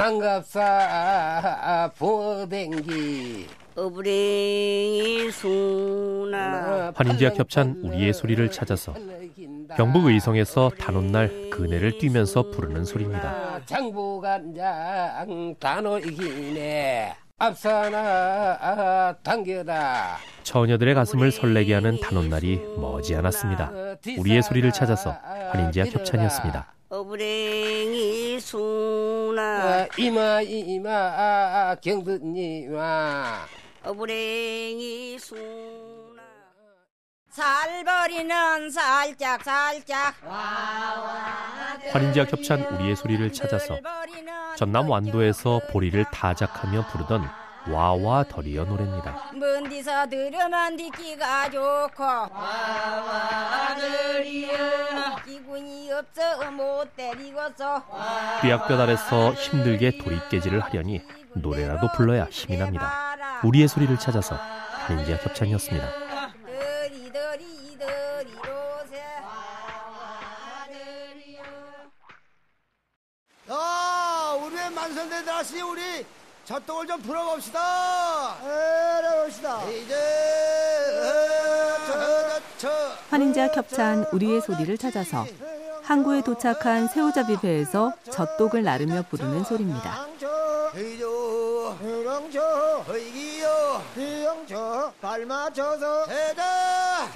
난갑사 보댕기. 환인지와 겹찬 우리의 소리를 찾아서 경북 의성에서 단오날 그네를 뛰면서 부르는 소리입니다. 장보간장 단오이기네. 앞서나 당겨라. 처녀들의 가슴을 설레게 하는 단오날이 머지않았습니다. 우리의 소리를 찾아서 환인지와 겹찬이었습니다. 어부랭이 수나 이마 이마 경드니마 어부랭이 수나 살버리는 살짝 살짝. 환인지와 겹찬 우리의 소리를 찾아서 전남 완도에서 보리를 타작하며 부르던 와와 덜이여 노래입니다. 먼 데서 들으면 듣기가 좋고 기분이 없어 못 때리고서 삐약볕 아래서 힘들게 도리깨질을 하려니 노래라도 불러야 힘이 납니다. 우리의 소리를 찾아서 더리 더리로세 아, 우리의 만선대 다시 우리 젖동을 좀 풀어봅시다. 풀어봅시다. 이제 저저저 환인지와 겹찬 우리의 소리를 찾아서 항구에 도착한 새우잡이 배에서 젖독을 나르며 부르는 소리입니다.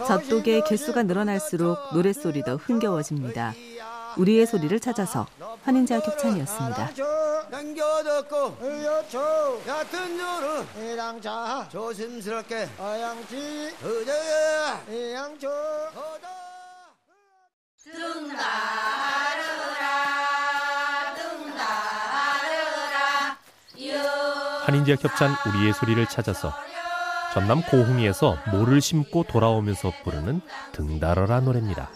젖독의 개수가 늘어날수록 노랫소리도 흥겨워집니다. 우리의 소리를 찾아서 의자야 이양조 환인지와 겹찬 우리의 소리를 찾아서 전남 고흥리에서 모를 심고 돌아오면서 부르는 등달어라 노래입니다.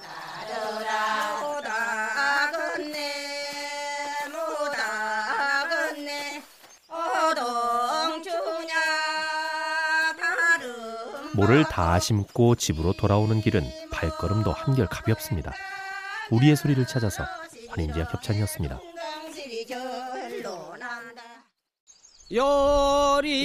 모를 다 심고 집으로 돌아오는 길은 발걸음도 한결 가볍습니다. 우리의 소리를 찾아서 요리로구나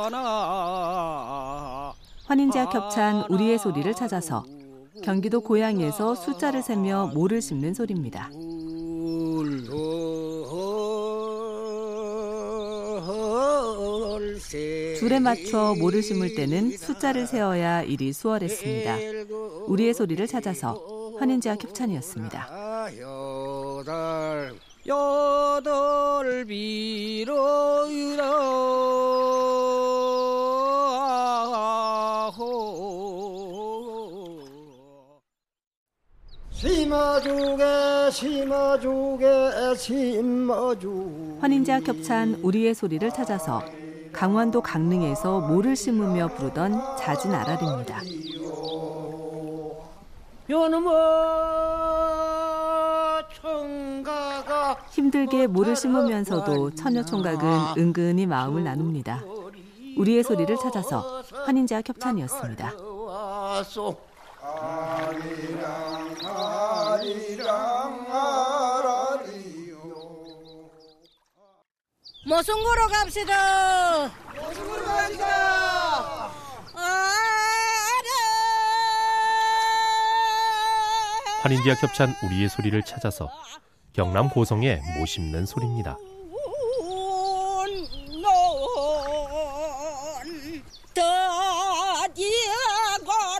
하나 환인지와 겹찬 우리의 소리를 찾아서 경기도 고양이에서 숫자를 세며 모를 심는 소리입니다. 줄에 맞춰 모를 심을 때는 숫자를 세어야 일이 수월했습니다. 우리의 소리를 찾아서 환인지와 겹찬이었습니다. 여덟 여덟 비로 심어주게 심어주게 심어주 환인지와 겹찬 우리의 소리를 찾아서 강원도 강릉에서 모를 심으며 부르던 잦은 아라리입니다. 힘들게 모를 심으면서도 처녀 총각은 은근히 마음을 나눕니다. 우리의 소리를 찾아서 환인지와 겹찬이었습니다. 왔소 모순구로 갑시다 모순구로 갑시다 환인지와 겹찬 우리의 소리를 찾아서 경남 고성의 모 심는 소리입니다.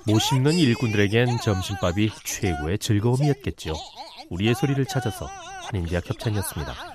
모 심는 일꾼들에겐 점심밥이 최고의 즐거움이었겠죠. 우리의 소리를 찾아서 환인지와 겹찬이었습니다. 아